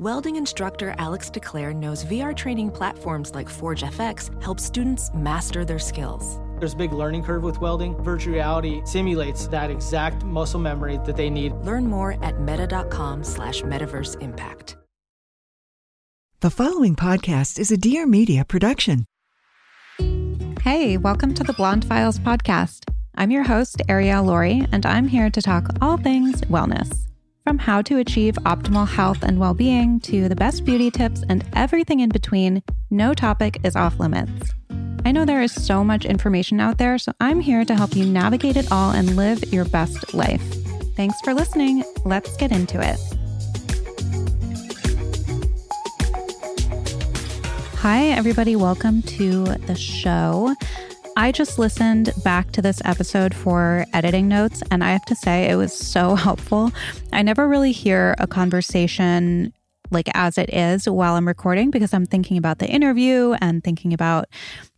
Welding instructor Alex DeClaire knows VR training platforms like Forge FX help students master their skills. There's a big learning curve with welding. Virtual reality simulates that exact muscle memory that they need. Learn more at meta.com slash metaverse impact. The following podcast is a Dear Media production. Hey, welcome to the Blonde Files podcast. I'm your host, Ariel Laurie, and I'm here to talk all things wellness. From how to achieve optimal health and well being to the best beauty tips and everything in between, no topic is off limits. I know there is so much information out there, so I'm here to help you navigate it all and live your best life. Thanks for listening. Let's get into it. Hi, everybody. Welcome to the show. I just listened back to this episode for editing notes, and I have to say it was so helpful. I never really hear a conversation like as it is while I'm recording because I'm thinking about the interview and thinking about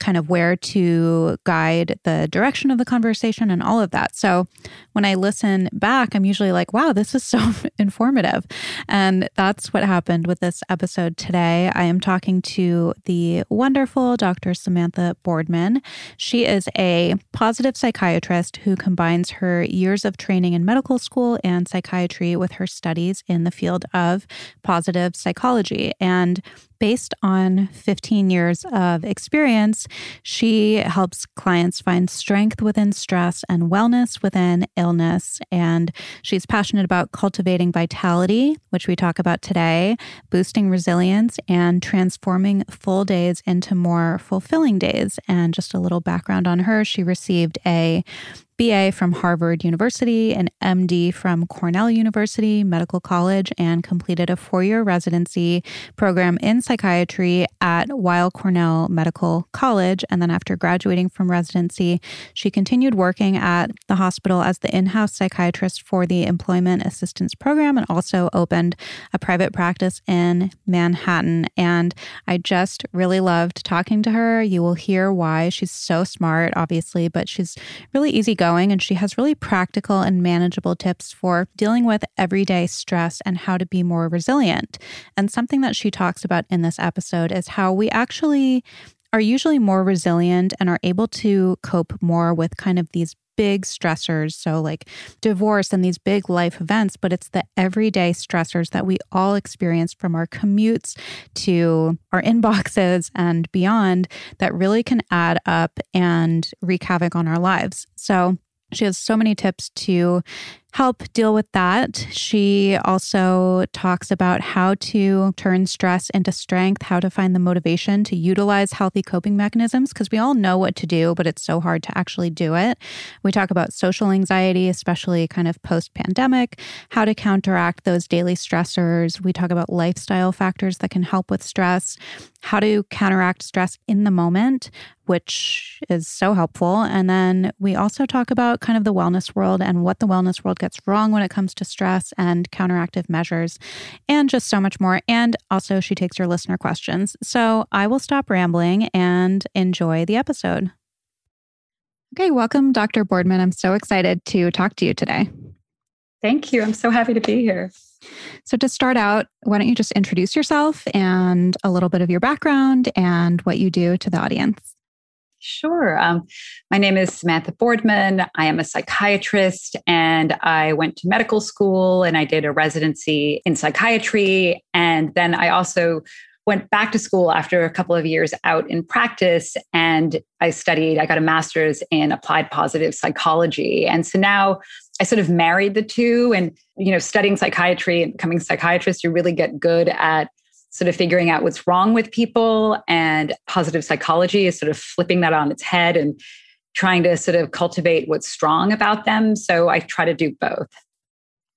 kind of where to guide the direction of the conversation and all of that. So when I listen back, I'm usually like, wow, this is so informative. And that's what happened with this episode today. I am talking to the wonderful Dr. Samantha Boardman. She is a positive psychiatrist who combines her years of training in medical school and psychiatry with her studies in the field of positive positive psychology. And based on 15 years of experience, she helps clients find strength within stress and wellness within illness. And she's passionate about cultivating vitality, which we talk about today, boosting resilience, and transforming full days into more fulfilling days. And just a little background on her she received a BA from Harvard University, an MD from Cornell University Medical College, and completed a four year residency program in psychiatry at Weill Cornell Medical College. And then after graduating from residency, she continued working at the hospital as the in house psychiatrist for the Employment Assistance Program and also opened a private practice in Manhattan. And I just really loved talking to her. You will hear why. She's so smart, obviously, but she's really easygoing going, and she has really practical and manageable tips for dealing with everyday stress and how to be more resilient. And something that she talks about in this episode is how we actually are usually more resilient and are able to cope more with kind of these big stressors. So, like divorce and these big life events, but it's the everyday stressors that we all experience from our commutes to our inboxes and beyond that really can add up and wreak havoc on our lives. So, she has so many tips to help deal with that. She also talks about how to turn stress into strength, how to find the motivation to utilize healthy coping mechanisms, because we all know what to do, but it's so hard to actually do it. We talk about social anxiety, especially kind of post pandemic, how to counteract those daily stressors. We talk about lifestyle factors that can help with stress, how to counteract stress in the moment, which is so helpful. And then we also talk about kind of the wellness world and what the wellness world gets wrong when it comes to stress and counteractive measures, and just so much more. And also, she takes your listener questions. So I will stop rambling and enjoy the episode. Okay, welcome, Dr. Boardman. I'm so excited to talk to you today. Thank you. I'm so happy to be here. So, to start out, why don't you just introduce yourself and a little bit of your background and what you do to the audience? Sure. Um, my name is Samantha Boardman. I am a psychiatrist and I went to medical school and I did a residency in psychiatry. And then I also went back to school after a couple of years out in practice and I studied, I got a master's in applied positive psychology. And so now I sort of married the two and, you know, studying psychiatry and becoming a psychiatrist, you really get good at sort of figuring out what's wrong with people. And positive psychology is sort of flipping that on its head and trying to sort of cultivate what's strong about them. So I try to do both.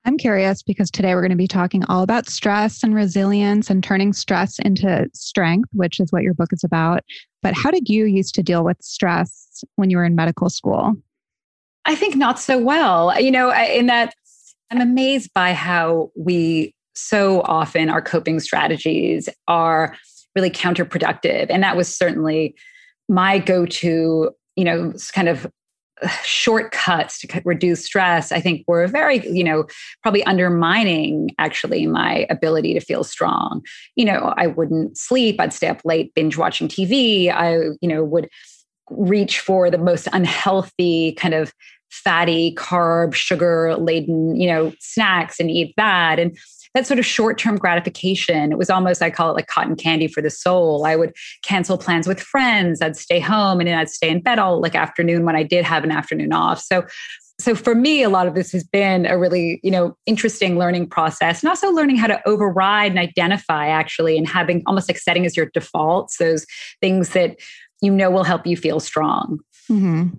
I'm curious because today we're going to be talking all about stress and resilience and turning stress into strength, which is what your book is about. But how did you used to deal with stress when you were in medical school? I think not so well. You know, in that I'm amazed by how we so often our coping strategies are really counterproductive. And that was certainly my go to, you know, kind of uh, shortcuts to reduce stress i think were very you know probably undermining actually my ability to feel strong you know i wouldn't sleep i'd stay up late binge watching tv i you know would reach for the most unhealthy kind of fatty carb sugar laden you know snacks and eat that and that sort of short term gratification. It was almost, I call it like cotton candy for the soul. I would cancel plans with friends. I'd stay home and then I'd stay in bed all like afternoon when I did have an afternoon off. So, so for me, a lot of this has been a really, you know, interesting learning process and also learning how to override and identify actually and having almost like setting as your defaults, those things that you know will help you feel strong. Mm-hmm.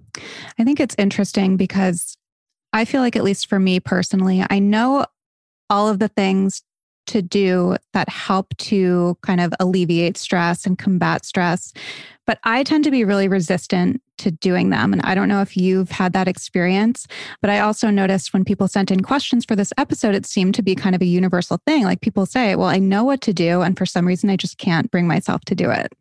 I think it's interesting because I feel like, at least for me personally, I know all of the things to do that help to kind of alleviate stress and combat stress. But I tend to be really resistant to doing them. And I don't know if you've had that experience, but I also noticed when people sent in questions for this episode, it seemed to be kind of a universal thing. Like people say, well, I know what to do. And for some reason, I just can't bring myself to do it.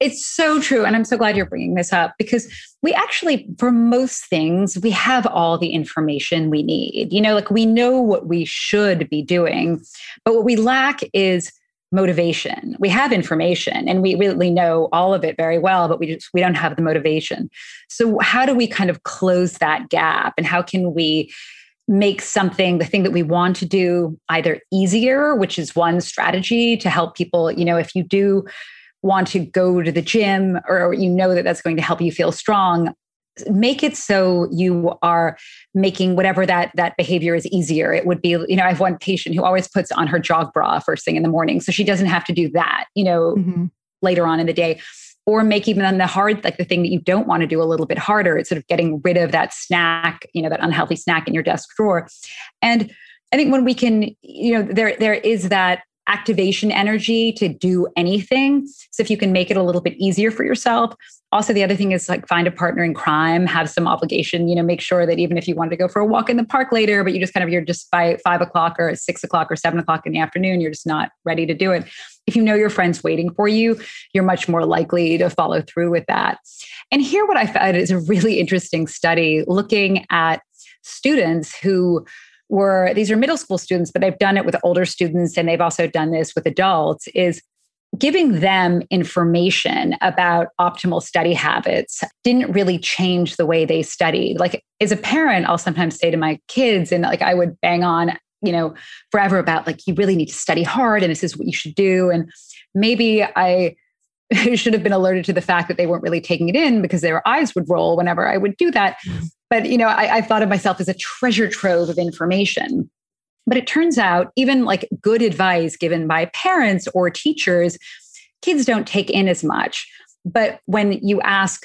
It's so true. And I'm so glad you're bringing this up because we actually, for most things, we have all the information we need. You know, like we know what we should be doing, but what we lack is motivation. We have information and we really know all of it very well, but we just we don't have the motivation. So how do we kind of close that gap and how can we make something the thing that we want to do either easier, which is one strategy to help people, you know, if you do want to go to the gym or you know that that's going to help you feel strong make it so you are making whatever that that behavior is easier. It would be you know i have one patient who always puts on her jog bra first thing in the morning so she doesn't have to do that you know mm-hmm. later on in the day. Or make even the hard like the thing that you don't want to do a little bit harder it's sort of getting rid of that snack you know that unhealthy snack in your desk drawer. And i think when we can you know there there is that activation energy to do anything. So if you can make it a little bit easier for yourself. Also, the other thing is like find a partner in crime, have some obligation, you know, make sure that even if you wanted to go for a walk in the park later, but you just kind of, you're just by five o'clock or six o'clock or seven o'clock in the afternoon, you're just not ready to do it. If you know your friend's waiting for you, you're much more likely to follow through with that. And here, what I found is a really interesting study looking at students who were these are middle school students, but they've done it with older students and they've also done this with adults, is giving them information about optimal study habits didn't really change the way they studied. Like as a parent, I'll sometimes say to my kids, and like I would bang on, you know, forever about like, you really need to study hard and this is what you should do. And maybe I should have been alerted to the fact that they weren't really taking it in because their eyes would roll whenever I would do that. Mm-hmm. But you know, I, I thought of myself as a treasure trove of information. But it turns out, even like good advice given by parents or teachers, kids don't take in as much. But when you ask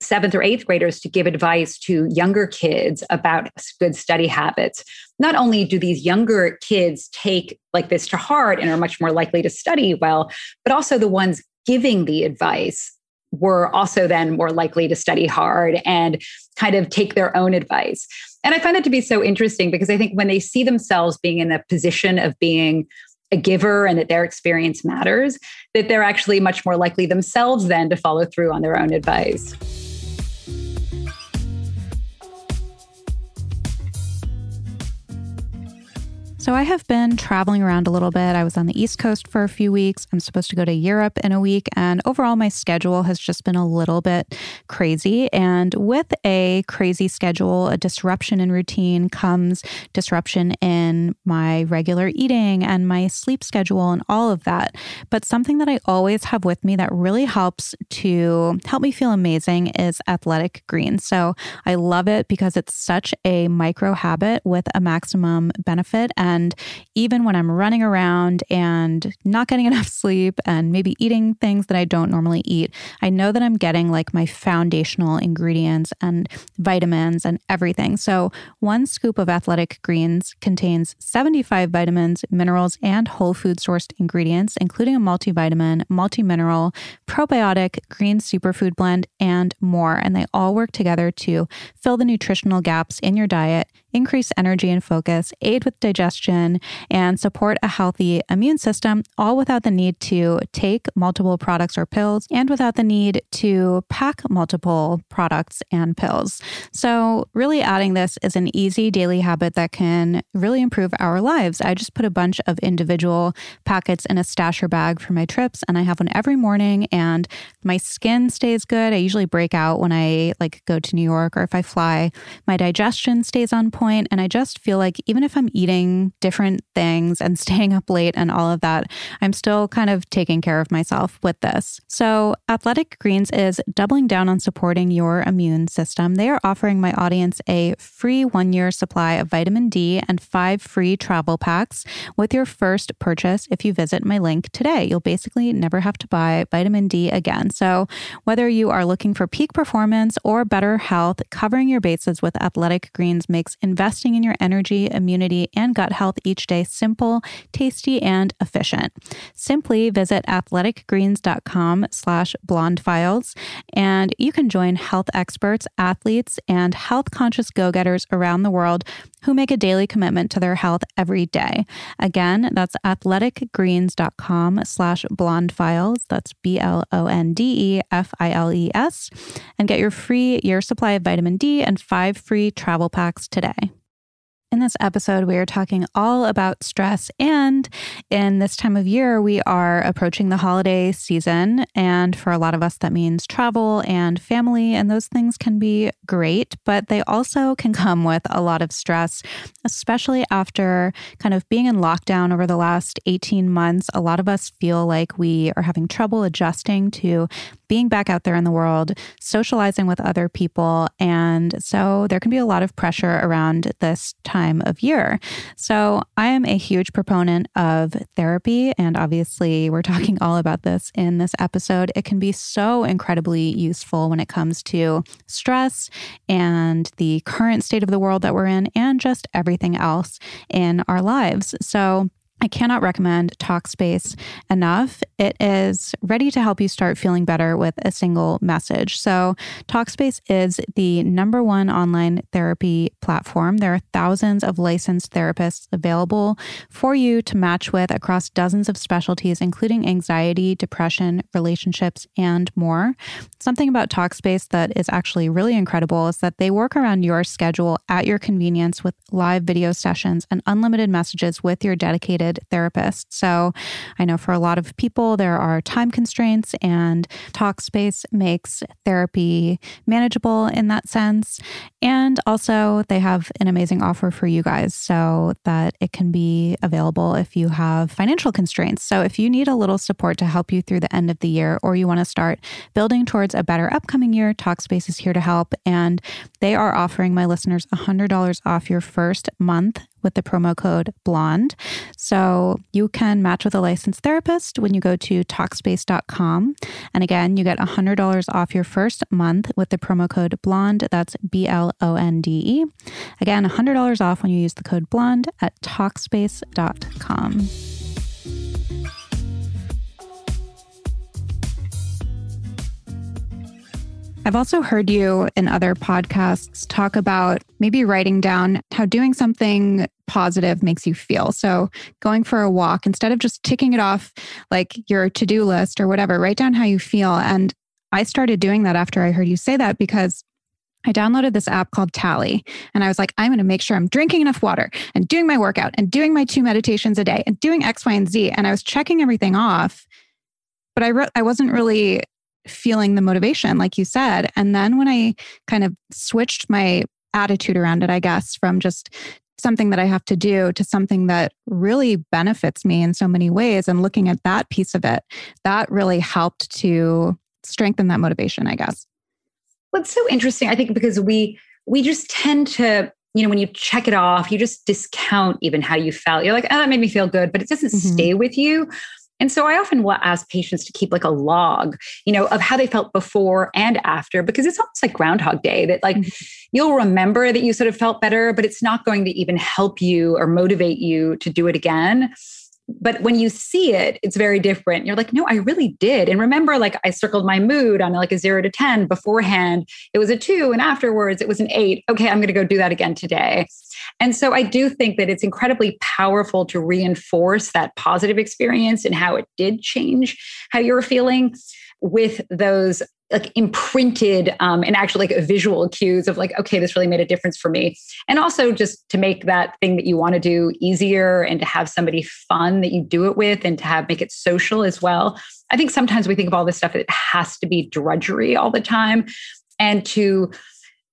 seventh or eighth graders to give advice to younger kids about good study habits, not only do these younger kids take like this to heart and are much more likely to study well, but also the ones giving the advice were also then more likely to study hard and kind of take their own advice. And I find that to be so interesting because I think when they see themselves being in a position of being a giver and that their experience matters, that they're actually much more likely themselves then to follow through on their own advice. So I have been traveling around a little bit. I was on the East Coast for a few weeks. I'm supposed to go to Europe in a week. And overall, my schedule has just been a little bit crazy. And with a crazy schedule, a disruption in routine comes disruption in my regular eating and my sleep schedule and all of that. But something that I always have with me that really helps to help me feel amazing is athletic greens. So I love it because it's such a micro habit with a maximum benefit. And And even when I'm running around and not getting enough sleep and maybe eating things that I don't normally eat, I know that I'm getting like my foundational ingredients and vitamins and everything. So, one scoop of athletic greens contains 75 vitamins, minerals, and whole food sourced ingredients, including a multivitamin, multi mineral, probiotic, green superfood blend, and more. And they all work together to fill the nutritional gaps in your diet increase energy and focus, aid with digestion, and support a healthy immune system, all without the need to take multiple products or pills and without the need to pack multiple products and pills. So, really adding this is an easy daily habit that can really improve our lives. I just put a bunch of individual packets in a stasher bag for my trips, and I have one every morning, and my skin stays good. I usually break out when I like go to New York or if I fly. My digestion stays on point point, and I just feel like even if I'm eating different things and staying up late and all of that, I'm still kind of taking care of myself with this. So, Athletic Greens is doubling down on supporting your immune system. They are offering my audience a free one year supply of vitamin D and five free travel packs with your first purchase if you visit my link today. You'll basically never have to buy vitamin D again. So, whether you are looking for peak performance or better health, covering your bases with Athletic Greens makes investing in your energy, immunity, and gut health each day simple, tasty, and efficient. Simply visit athleticgreens.com slash blondefiles, and you can join health experts, athletes, and health conscious go-getters around the world who make a daily commitment to their health every day. Again, that's athleticgreens.com slash blondefiles. That's B-L-O-N-D-E-F-I-L-E-S. And get your free year supply of vitamin D and five free travel packs today. In this episode, we are talking all about stress. And in this time of year, we are approaching the holiday season. And for a lot of us, that means travel and family. And those things can be great, but they also can come with a lot of stress, especially after kind of being in lockdown over the last 18 months. A lot of us feel like we are having trouble adjusting to being back out there in the world, socializing with other people. And so there can be a lot of pressure around this time of year. So I am a huge proponent of therapy. And obviously, we're talking all about this in this episode. It can be so incredibly useful when it comes to stress and the current state of the world that we're in and just everything else in our lives. So I cannot recommend Talkspace enough. It is ready to help you start feeling better with a single message. So, Talkspace is the number one online therapy platform. There are thousands of licensed therapists available for you to match with across dozens of specialties, including anxiety, depression, relationships, and more. Something about Talkspace that is actually really incredible is that they work around your schedule at your convenience with live video sessions and unlimited messages with your dedicated therapist. So I know for a lot of people, there are time constraints, and Talkspace makes therapy manageable in that sense. And also, they have an amazing offer for you guys so that it can be available if you have financial constraints. So if you need a little support to help you through the end of the year, or you want to start building towards a better upcoming year, Talkspace is here to help. And they are offering my listeners $100 off your first month with the promo code BLONDE. So you can match with a licensed therapist when you go to Talkspace.com. And again, you get $100 off your first month with the promo code BLONDE. That's B L O N D E. Again, $100 off when you use the code BLONDE at Talkspace.com. I've also heard you in other podcasts talk about maybe writing down how doing something positive makes you feel. So, going for a walk, instead of just ticking it off like your to do list or whatever, write down how you feel. And I started doing that after I heard you say that because I downloaded this app called Tally and I was like, I'm going to make sure I'm drinking enough water and doing my workout and doing my two meditations a day and doing X, Y, and Z. And I was checking everything off, but I, re- I wasn't really feeling the motivation, like you said. And then when I kind of switched my attitude around it, I guess, from just something that I have to do to something that really benefits me in so many ways and looking at that piece of it, that really helped to strengthen that motivation, I guess. What's so interesting, I think, because we we just tend to you know, when you check it off, you just discount even how you felt. You're like, oh, that made me feel good, but it doesn't mm-hmm. stay with you. And so I often will ask patients to keep like a log, you know, of how they felt before and after, because it's almost like Groundhog Day that like mm-hmm. you'll remember that you sort of felt better, but it's not going to even help you or motivate you to do it again but when you see it it's very different. You're like no i really did. And remember like i circled my mood on like a 0 to 10 beforehand. It was a 2 and afterwards it was an 8 okay i'm going to go do that again today. And so i do think that it's incredibly powerful to reinforce that positive experience and how it did change how you're feeling with those like imprinted um, and actually like visual cues of like okay this really made a difference for me. And also just to make that thing that you want to do easier and to have somebody fun that you do it with and to have make it social as well. I think sometimes we think of all this stuff it has to be drudgery all the time. And to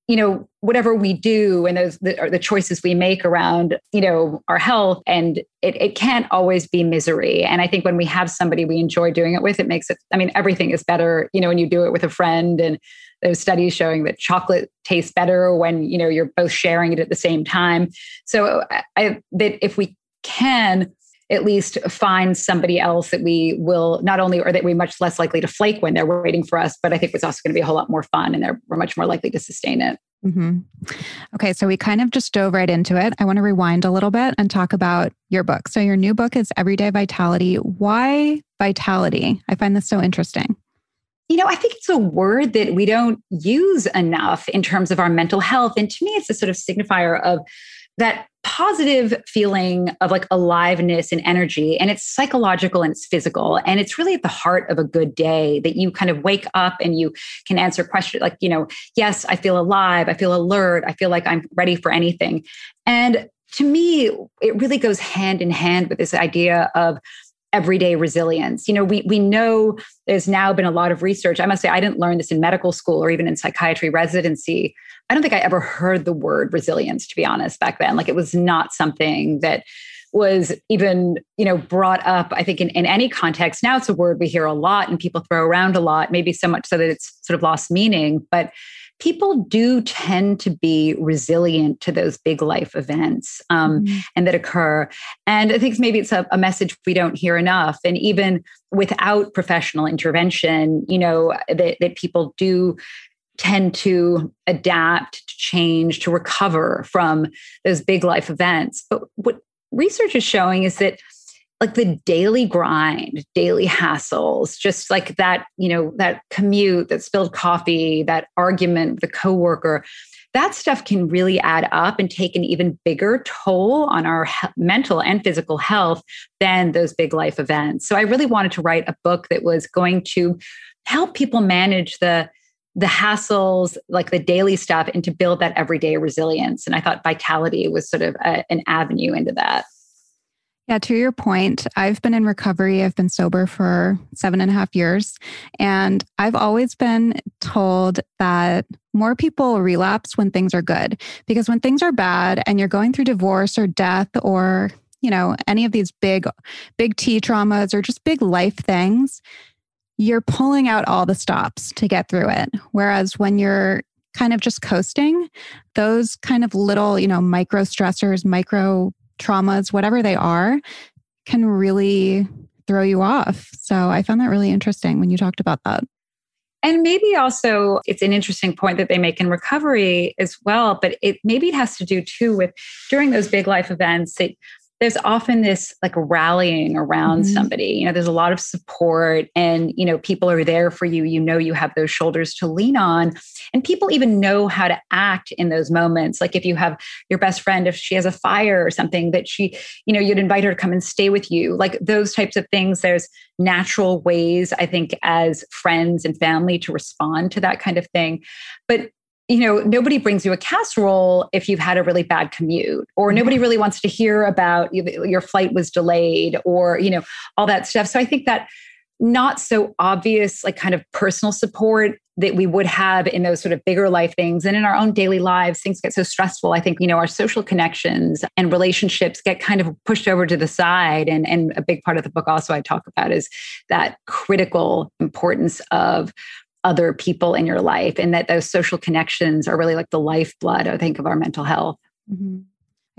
you know whatever we do and those the, the, choices we make around you know our health and it, it can't always be misery. And i think when we have somebody we enjoy doing it with it makes it i mean everything is better you know when you do it with a friend and there's studies showing that chocolate tastes better when you know you're both sharing it at the same time. So uh, I, that if we can at least find somebody else that we will not only or that we're much less likely to flake when they're waiting for us, but I think it's also going to be a whole lot more fun and we're much more likely to sustain it. Mm-hmm. Okay, so we kind of just dove right into it. I want to rewind a little bit and talk about your book. So, your new book is Everyday Vitality. Why vitality? I find this so interesting. You know, I think it's a word that we don't use enough in terms of our mental health. And to me, it's a sort of signifier of that positive feeling of like aliveness and energy. And it's psychological and it's physical. And it's really at the heart of a good day that you kind of wake up and you can answer questions like, you know, yes, I feel alive. I feel alert. I feel like I'm ready for anything. And to me, it really goes hand in hand with this idea of everyday resilience. You know, we we know there's now been a lot of research. I must say I didn't learn this in medical school or even in psychiatry residency. I don't think I ever heard the word resilience to be honest back then. Like it was not something that was even you know brought up i think in, in any context now it's a word we hear a lot and people throw around a lot maybe so much so that it's sort of lost meaning but people do tend to be resilient to those big life events um, mm-hmm. and that occur. And I think maybe it's a, a, message we don't hear enough. And even without professional intervention, you know, that, that people do tend to adapt, to change, to recover from those big life events. But what research is showing is that like the daily grind, daily hassles, just like that, you know, that commute, that spilled coffee, that argument a coworker, that stuff can really add up and take an even bigger toll on our he- mental and physical health than those big life events. So I really wanted to write a book that was going to help people manage the the hassles, like the daily stuff, and to build that everyday resilience. And I thought vitality was sort of a, an avenue into that. Yeah, to your point, I've been in recovery. I've been sober for seven and a half years. And I've always been told that more people relapse when things are good. Because when things are bad and you're going through divorce or death or, you know, any of these big, big T traumas or just big life things, you're pulling out all the stops to get through it. Whereas when you're kind of just coasting, those kind of little, you know, micro stressors, micro traumas, whatever they are, can really throw you off. So I found that really interesting when you talked about that. And maybe also it's an interesting point that they make in recovery as well, but it maybe it has to do too with during those big life events that there's often this like rallying around mm-hmm. somebody. You know there's a lot of support and you know people are there for you. You know you have those shoulders to lean on. And people even know how to act in those moments. Like if you have your best friend if she has a fire or something that she you know you'd invite her to come and stay with you. Like those types of things there's natural ways i think as friends and family to respond to that kind of thing. But you know, nobody brings you a casserole if you've had a really bad commute, or mm-hmm. nobody really wants to hear about your flight was delayed, or, you know, all that stuff. So I think that not so obvious, like kind of personal support that we would have in those sort of bigger life things and in our own daily lives, things get so stressful. I think, you know, our social connections and relationships get kind of pushed over to the side. And, and a big part of the book also I talk about is that critical importance of other people in your life and that those social connections are really like the lifeblood i think of our mental health Mm-hmm.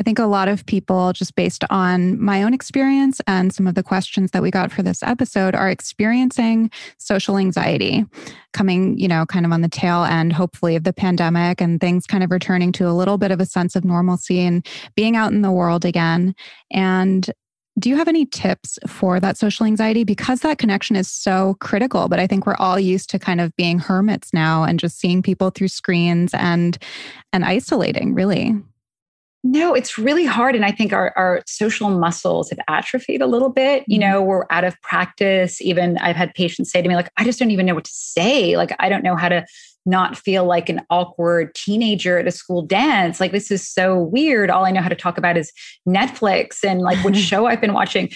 I think a lot of people, just based on my own experience and some of the questions that we got for this episode, are experiencing social anxiety coming, you know, kind of on the tail end, hopefully, of the pandemic and things kind of returning to a little bit of a sense of normalcy and being out in the world again. And do you have any tips for that social anxiety? Because that connection is so critical, but I think we're all used to kind of being hermits now and just seeing people through screens and and isolating, really. No, it's really hard. And I think our, our social muscles have atrophied a little bit. You mm-hmm. know, we're out of practice. Even I've had patients say to me, like, I just don't even know what to say. Like, I don't know how to not feel like an awkward teenager at a school dance. Like, this is so weird. All I know how to talk about is Netflix and like which show I've been watching.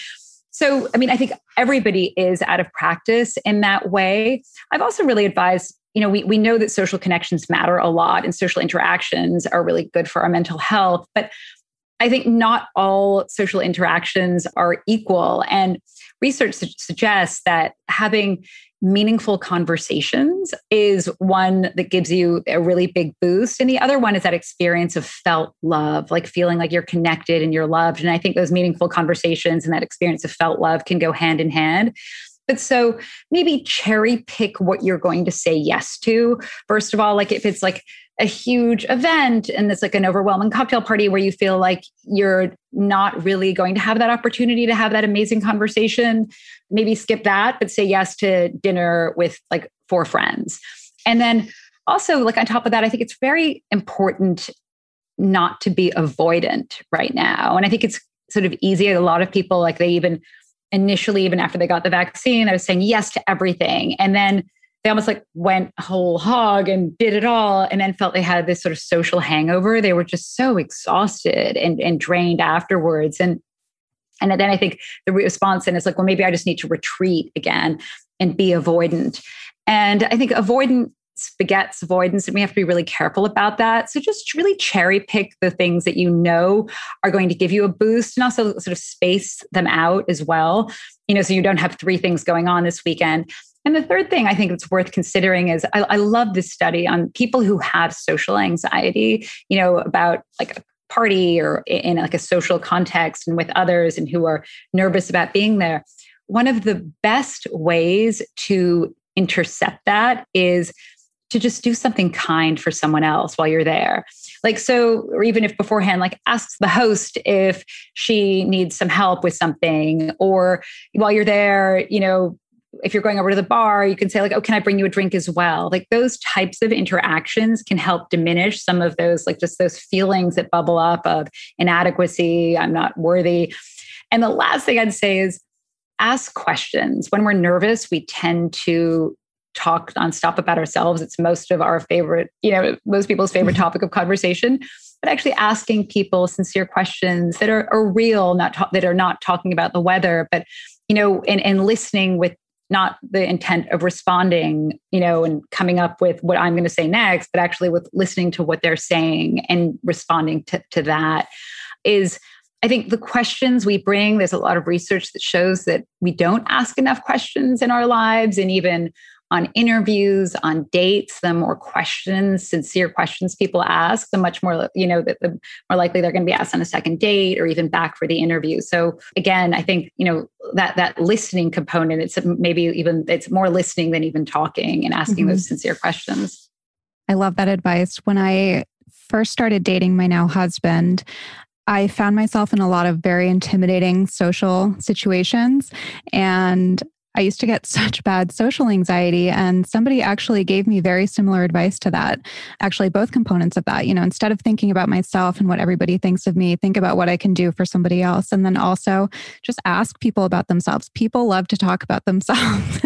So, I mean, I think everybody is out of practice in that way. I've also really advised you know, we, we know that social connections matter a lot and social interactions are really good for our mental health. But I think not all social interactions are equal. And research su- suggests that having meaningful conversations is one that gives you a really big boost. And the other one is that experience of felt love, like feeling like you're connected and you're loved. And I think those meaningful conversations and that experience of felt love can go hand in hand. But so maybe cherry pick what you're going to say yes to. First of all, like if it's like a huge event and it's like an overwhelming cocktail party where you feel like you're not really going to have that opportunity to have that amazing conversation, maybe skip that, but say yes to dinner with like four friends. And then also, like on top of that, I think it's very important not to be avoidant right now. And I think it's sort of easy. A lot of people, like they even initially, even after they got the vaccine, I was saying yes to everything. And then they almost like went whole hog and did it all and then felt they had this sort of social hangover. They were just so exhausted and, and drained afterwards. And and then I think the response then is like, well, maybe I just need to retreat again and be avoidant. And I think avoidant begets avoidance and we have to be really careful about that so just really cherry pick the things that you know are going to give you a boost and also sort of space them out as well you know so you don't have three things going on this weekend and the third thing I think it's worth considering is I, I love this study on people who have social anxiety, you know, about like a party or in like a social context and with others and who are nervous about being there. One of the best ways to intercept that is to just do something kind for someone else while you're there. Like, so, or even if beforehand, like ask the host if she needs some help with something, or while you're there, you know, if you're going over to the bar, you can say, like, oh, can I bring you a drink as well? Like, those types of interactions can help diminish some of those, like, just those feelings that bubble up of inadequacy, I'm not worthy. And the last thing I'd say is, ask questions. When we're nervous, we tend to talk nonstop about ourselves. It's most of our favorite, you know, most people's favorite topic of conversation. But actually asking people sincere questions that are, are real, not ta- that are not talking about the weather, but you know, and, and listening with not the intent of responding, you know, and coming up with what I'm going to say next, but actually with listening to what they're saying and responding to, to that is I think the questions we bring, there's a lot of research that shows that we don't ask enough questions in our lives. And even on interviews, on dates, the more questions, sincere questions people ask, the much more, you know, the, the more likely they're going to be asked on a second date or even back for the interview. So again, I think, you know, that that listening component, it's maybe even it's more listening than even talking and asking mm-hmm. those sincere questions. I love that advice. When I first started dating my now husband, I found myself in a lot of very intimidating social situations. And I used to get such bad social anxiety. And somebody actually gave me very similar advice to that. Actually, both components of that. You know, instead of thinking about myself and what everybody thinks of me, think about what I can do for somebody else. And then also just ask people about themselves. People love to talk about themselves.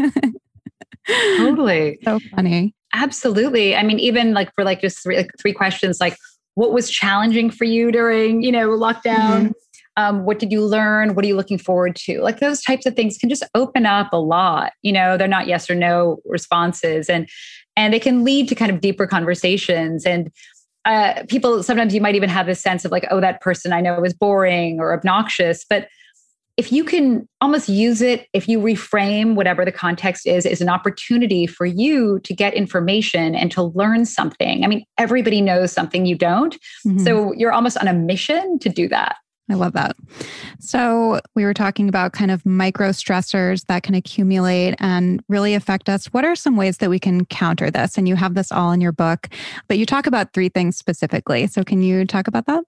totally. So funny. Absolutely. I mean, even like for like just three, like three questions, like what was challenging for you during, you know, lockdown? Mm-hmm um, what did you learn what are you looking forward to like those types of things can just open up a lot you know they're not yes or no responses and and they can lead to kind of deeper conversations and uh, people sometimes you might even have this sense of like oh that person i know is boring or obnoxious but if you can almost use it, if you reframe whatever the context is, is an opportunity for you to get information and to learn something. I mean, everybody knows something you don't. Mm-hmm. So you're almost on a mission to do that. I love that. So, we were talking about kind of micro stressors that can accumulate and really affect us. What are some ways that we can counter this? And you have this all in your book, but you talk about three things specifically. So, can you talk about that?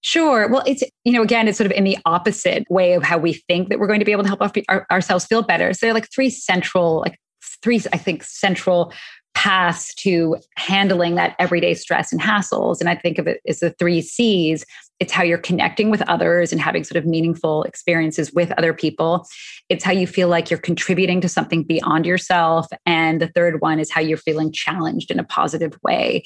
Sure. Well, it's, you know, again, it's sort of in the opposite way of how we think that we're going to be able to help our, ourselves feel better. So, there are like three central, like three, I think, central paths to handling that everyday stress and hassles. And I think of it as the three C's. It's how you're connecting with others and having sort of meaningful experiences with other people. It's how you feel like you're contributing to something beyond yourself. And the third one is how you're feeling challenged in a positive way.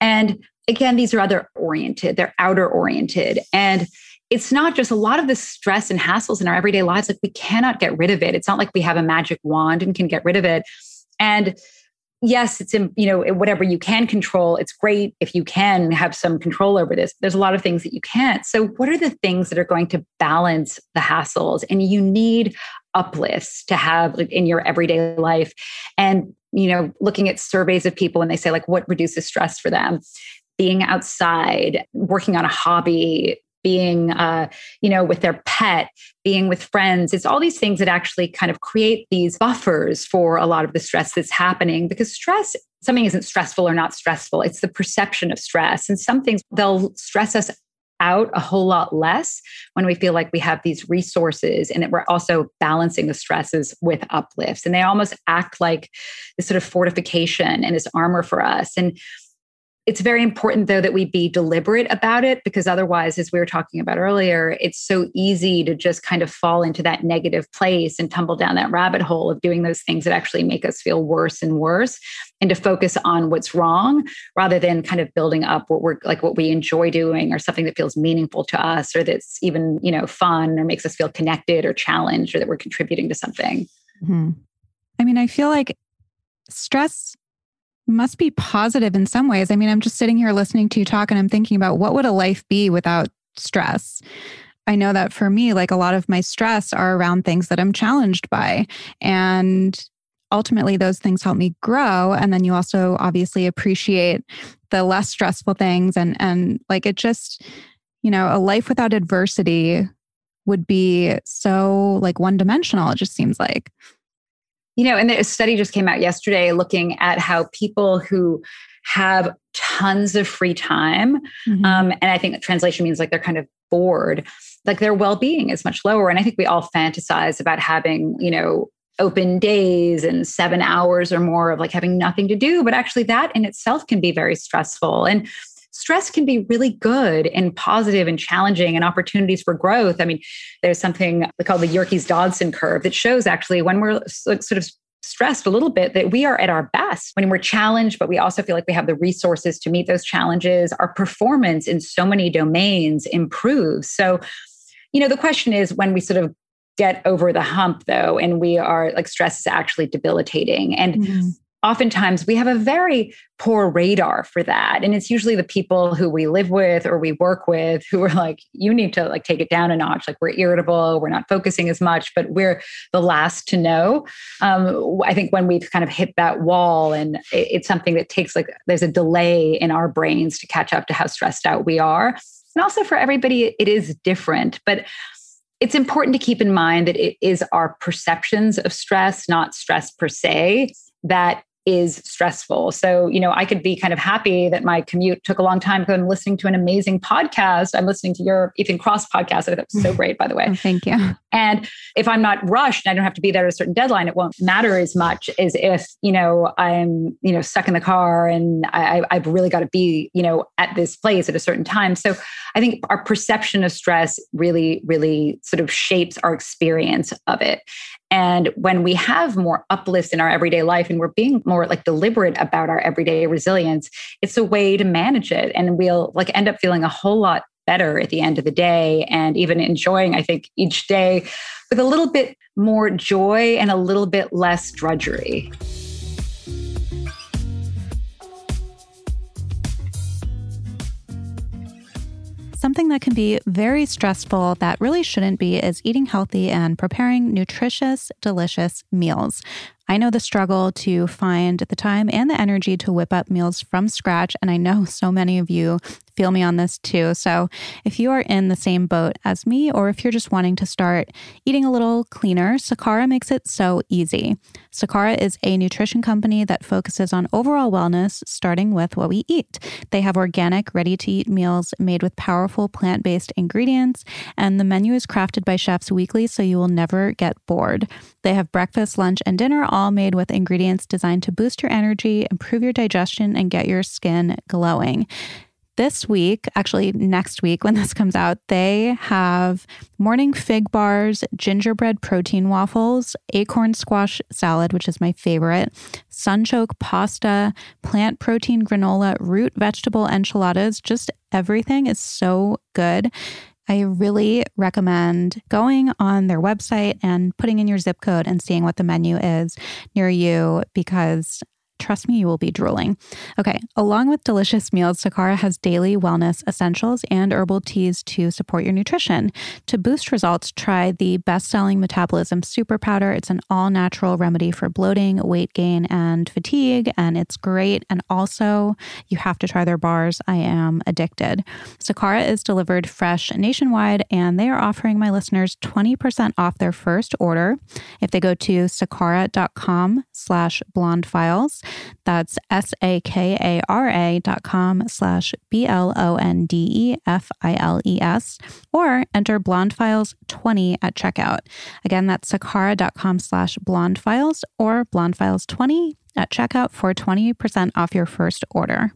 And again, these are other oriented, they're outer oriented. And it's not just a lot of the stress and hassles in our everyday lives, like we cannot get rid of it. It's not like we have a magic wand and can get rid of it. And yes, it's in, you know, whatever you can control, it's great if you can have some control over this. There's a lot of things that you can't. So, what are the things that are going to balance the hassles? And you need uplifts to have in your everyday life. And, you know, looking at surveys of people and they say, like, what reduces stress for them? being outside, working on a hobby, being uh, you know with their pet being with friends. It's all these things that actually kind of create these buffers for a lot of the stress that's happening because stress something isn't stressful or not stressful. It's the perception of stress. And some things they'll stress us out a whole lot less when we feel like we have these resources and that we're also balancing the stresses with uplifts. And they almost act like this sort of fortification and this armor for us. And it's very important, though, that we be deliberate about it because otherwise, as we were talking about earlier, it's so easy to just kind of fall into that negative place and tumble down that rabbit hole of doing those things that actually make us feel worse and worse and to focus on what's wrong rather than kind of building up what we're like what we enjoy doing or something that feels meaningful to us or that's even, you know, fun or makes us feel connected or challenged or that we're contributing to something. Mm-hmm. I mean, I feel like stress must be positive in some ways. I mean, I'm just sitting here listening to you talk and I'm thinking about what would a life be without stress? I know that for me, like a lot of my stress are around things that I'm challenged by. And ultimately, those things help me grow. And then you also obviously appreciate the less stressful things. And, and like it just, you know, a life without adversity would be so like one dimensional, it just seems like. You know, and a study just came out yesterday looking at how people who have tons of free time, mm-hmm. um, and I think translation means like they're kind of bored, like their well being is much lower. And I think we all fantasize about having, you know, open days and seven hours or more of like having nothing to do. But actually, that in itself can be very stressful. And stress can be really good and positive and challenging and opportunities for growth. I mean, there's something called the Yerkes Dodson curve that shows actually when we're sort of stressed a little bit that we are at our best when we're challenged, but we also feel like we have the resources to meet those challenges. Our performance in so many domains improves. So, you know, the question is when we sort of get over the hump though and we are like stress is actually debilitating and mm-hmm oftentimes we have a very poor radar for that. And it's usually the people who we live with or we work with who are like you need to like take it down a notch. Like we're irritable we're not focusing as much but we're the last to know. Um, i think when we've kind of hit that wall and it's something that takes like there's a delay in our brains to catch up to how stressed out we are. And also for everybody it is different but it's important to keep in mind that it is our perceptions of stress, not stress per se, that is stressful. So, you know, I could be kind of happy that my commute took a long time because I'm listening to an amazing podcast. I'm listening to your Ethan Kross podcast. I thought was so great, by the way. Oh, thank you. And if I'm not rushed and I don't have to be there at a certain deadline, it won't matter as much as if, you know, I'm, you know, stuck in the car and I, I've really got to be, you know, at this place at a certain time. So I think our perception of stress really, really sort of shapes our experience of it. And when we have more uplifts in our everyday life and we're being more like deliberate about our everyday resilience, it's a way to manage it. And we'll like end up feeling a whole lot better at the end of the day and even enjoying, I think, each day with a little bit more joy and a little bit less drudgery. Something that can be very stressful that really shouldn't be is eating healthy and preparing nutritious, delicious meals. I know the struggle to find the time and the energy to whip up meals from scratch. And I know so many of you feel me on this too. So if you are in the same boat as me, or if you're just wanting to start eating a little cleaner, Sakara makes it so easy. Sakara is a nutrition company that focuses on overall wellness, starting with what we eat. They have organic, ready to eat meals made with powerful plant based ingredients, and the menu is crafted by chefs weekly so you will never get bored. They have breakfast, lunch, and dinner all made with ingredients designed to boost your energy, improve your digestion, and get your skin glowing. This week, actually next week when this comes out, they have morning fig bars, gingerbread protein waffles, acorn squash salad, which is my favorite, sunchoke pasta, plant protein granola, root vegetable enchiladas. Just everything is so good. I really recommend going on their website and putting in your zip code and seeing what the menu is near you because Trust me, you will be drooling. Okay, along with delicious meals, Sakara has daily wellness essentials and herbal teas to support your nutrition. To boost results, try the best selling Metabolism Super Powder. It's an all natural remedy for bloating, weight gain, and fatigue, and it's great. And also, you have to try their bars. I am addicted. Sakara is delivered fresh nationwide, and they are offering my listeners 20% off their first order if they go to sakara.com slash blonde files. That's S-A-K-A-R-A dot com slash B-L-O-N-D-E-F-I-L-E-S or enter blonde files 20 at checkout. Again, that's sakara.com slash blonde files or blonde files 20 at checkout for 20% off your first order.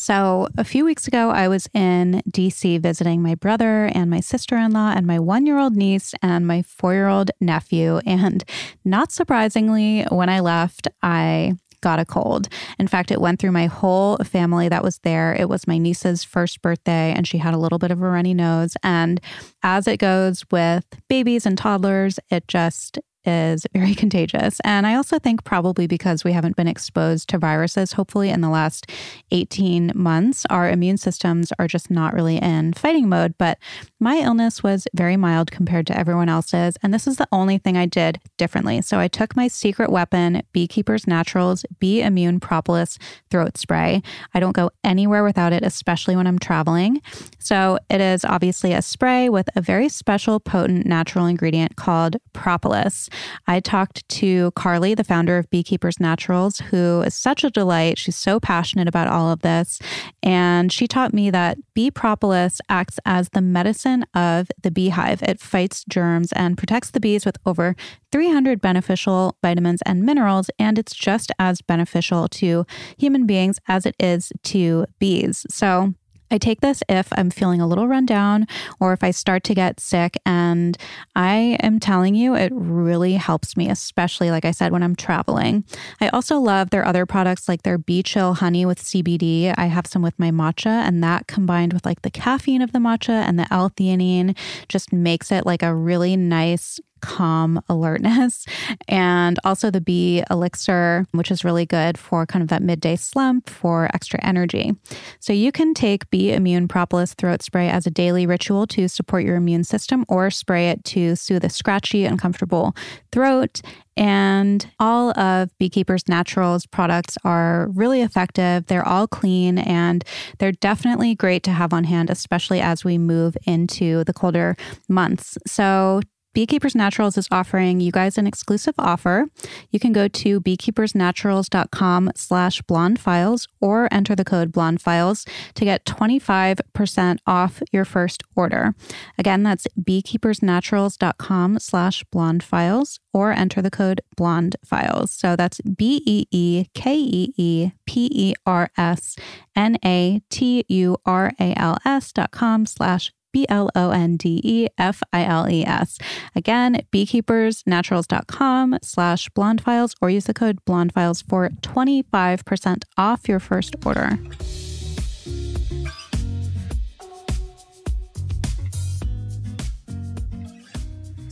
So, a few weeks ago, I was in DC visiting my brother and my sister in law and my one year old niece and my four year old nephew. And not surprisingly, when I left, I got a cold. In fact, it went through my whole family that was there. It was my niece's first birthday, and she had a little bit of a runny nose. And as it goes with babies and toddlers, it just is very contagious. And I also think probably because we haven't been exposed to viruses, hopefully, in the last 18 months, our immune systems are just not really in fighting mode. But my illness was very mild compared to everyone else's. And this is the only thing I did differently. So I took my secret weapon, Beekeepers Naturals Bee Immune Propolis throat spray. I don't go anywhere without it, especially when I'm traveling. So it is obviously a spray with a very special, potent natural ingredient called propolis. I talked to Carly, the founder of Beekeepers Naturals, who is such a delight. She's so passionate about all of this. And she taught me that bee propolis acts as the medicine of the beehive. It fights germs and protects the bees with over 300 beneficial vitamins and minerals. And it's just as beneficial to human beings as it is to bees. So, I take this if I'm feeling a little run down or if I start to get sick. And I am telling you, it really helps me, especially, like I said, when I'm traveling. I also love their other products like their Bee Chill Honey with CBD. I have some with my matcha, and that combined with like the caffeine of the matcha and the L theanine just makes it like a really nice calm alertness. And also the bee elixir, which is really good for kind of that midday slump for extra energy. So you can take Bee Immune Propolis throat spray as a daily ritual to support your immune system or spray it to soothe a scratchy, uncomfortable throat. And all of Beekeepers Naturals products are really effective. They're all clean and they're definitely great to have on hand, especially as we move into the colder months. So Beekeepers Naturals is offering you guys an exclusive offer. You can go to beekeepersnaturals.com slash blondefiles or enter the code blondefiles to get 25% off your first order. Again, that's beekeepersnaturals.com slash blondefiles or enter the code blondefiles. So that's B-E-E-K-E-E-P-E-R-S-N-A-T-U-R-A-L-S dot com slash B L O N D E F I L E S. Again, beekeepersnaturals.com slash blondefiles or use the code blondefiles for 25% off your first order.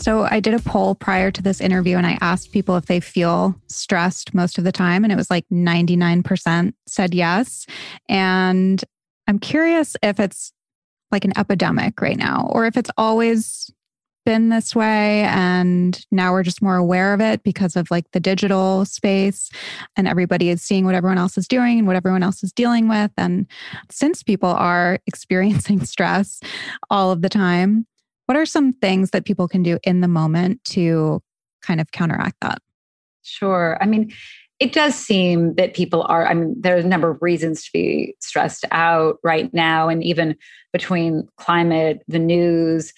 So I did a poll prior to this interview and I asked people if they feel stressed most of the time. And it was like 99% said yes. And I'm curious if it's like an epidemic right now, or if it's always been this way and now we're just more aware of it because of like the digital space and everybody is seeing what everyone else is doing and what everyone else is dealing with. And since people are experiencing stress all of the time what are some things that people can do in the moment to kind of counteract that? Sure. I mean it does seem that people are i mean there's a number of reasons to be stressed out right now and even between climate the news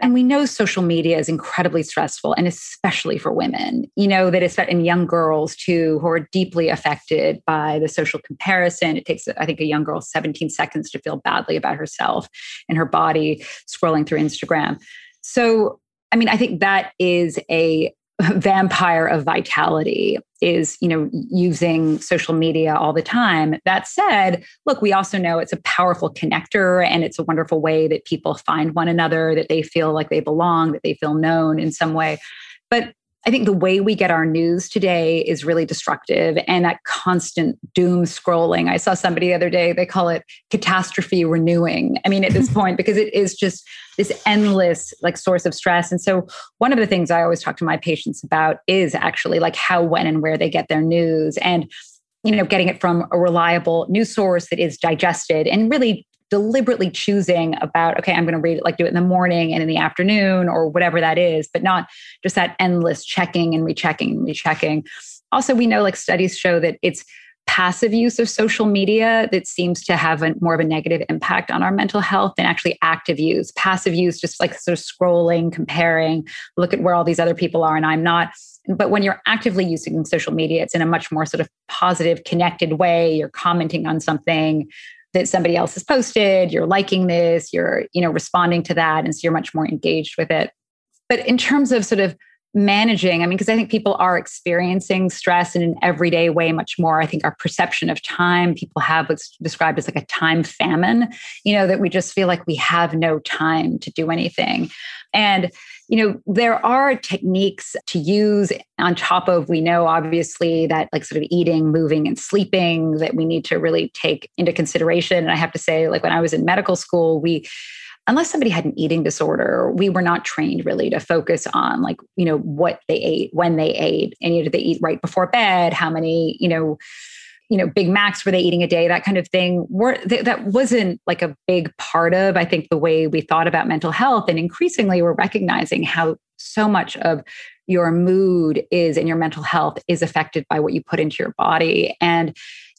and we know social media is incredibly stressful, and especially for women, you know, that it's in young girls too, who are deeply affected by the social comparison. It takes, I think, a young girl 17 seconds to feel badly about herself and her body scrolling through Instagram. So, I mean, I think that is a vampire of vitality is you know using social media all the time. That said look we also know it's a powerful connector and it's a wonderful way that people find one another that they feel like they belong that they feel known in some way. But I think the way we get our news today is really destructive and that constant doom scrolling. I saw somebody the other day, they call it catastrophe renewing. I mean, at this point, because it is just this endless like source of stress. And so one of the things I always talk to my patients about is actually like how, when, and where they get their news. And you know, getting it from a reliable news source that is digested and really deliberately choosing about, okay, I'm going to read it, like do it in the morning and in the afternoon or whatever that is, but not just that endless checking and rechecking and rechecking. Also, we know like studies show that it's passive use of social media that seems to have a, more of a negative impact on our mental health than actually active use. Passive use, just like sort of scrolling, comparing, look at where all these other people are and I'm not. But when you're actively using social media, it's in a much more sort of positive, connected way. You're commenting on something, that somebody else has posted you're liking this you're you know responding to that and so you're much more engaged with it. But in terms of sort of managing i mean because i think people are experiencing stress in an everyday way much more i think our perception of time people have what's described as like a time famine you know that we just feel like we have no time to do anything and you know, there are techniques to use on top of, we know obviously that like sort of eating, moving, and sleeping that we need to really take into consideration. And I have to say, like when I was in medical school, we, unless somebody had an eating disorder, we were not trained really to focus on like, you know, what they ate, when they ate, and you know, did they eat right before bed, how many, you know, you know big macs were they eating a day that kind of thing. Were th- that wasn't like a big part of i think the way we thought about mental health and increasingly we're recognizing how so much of your mood is and your mental health is affected by what you put into your body. And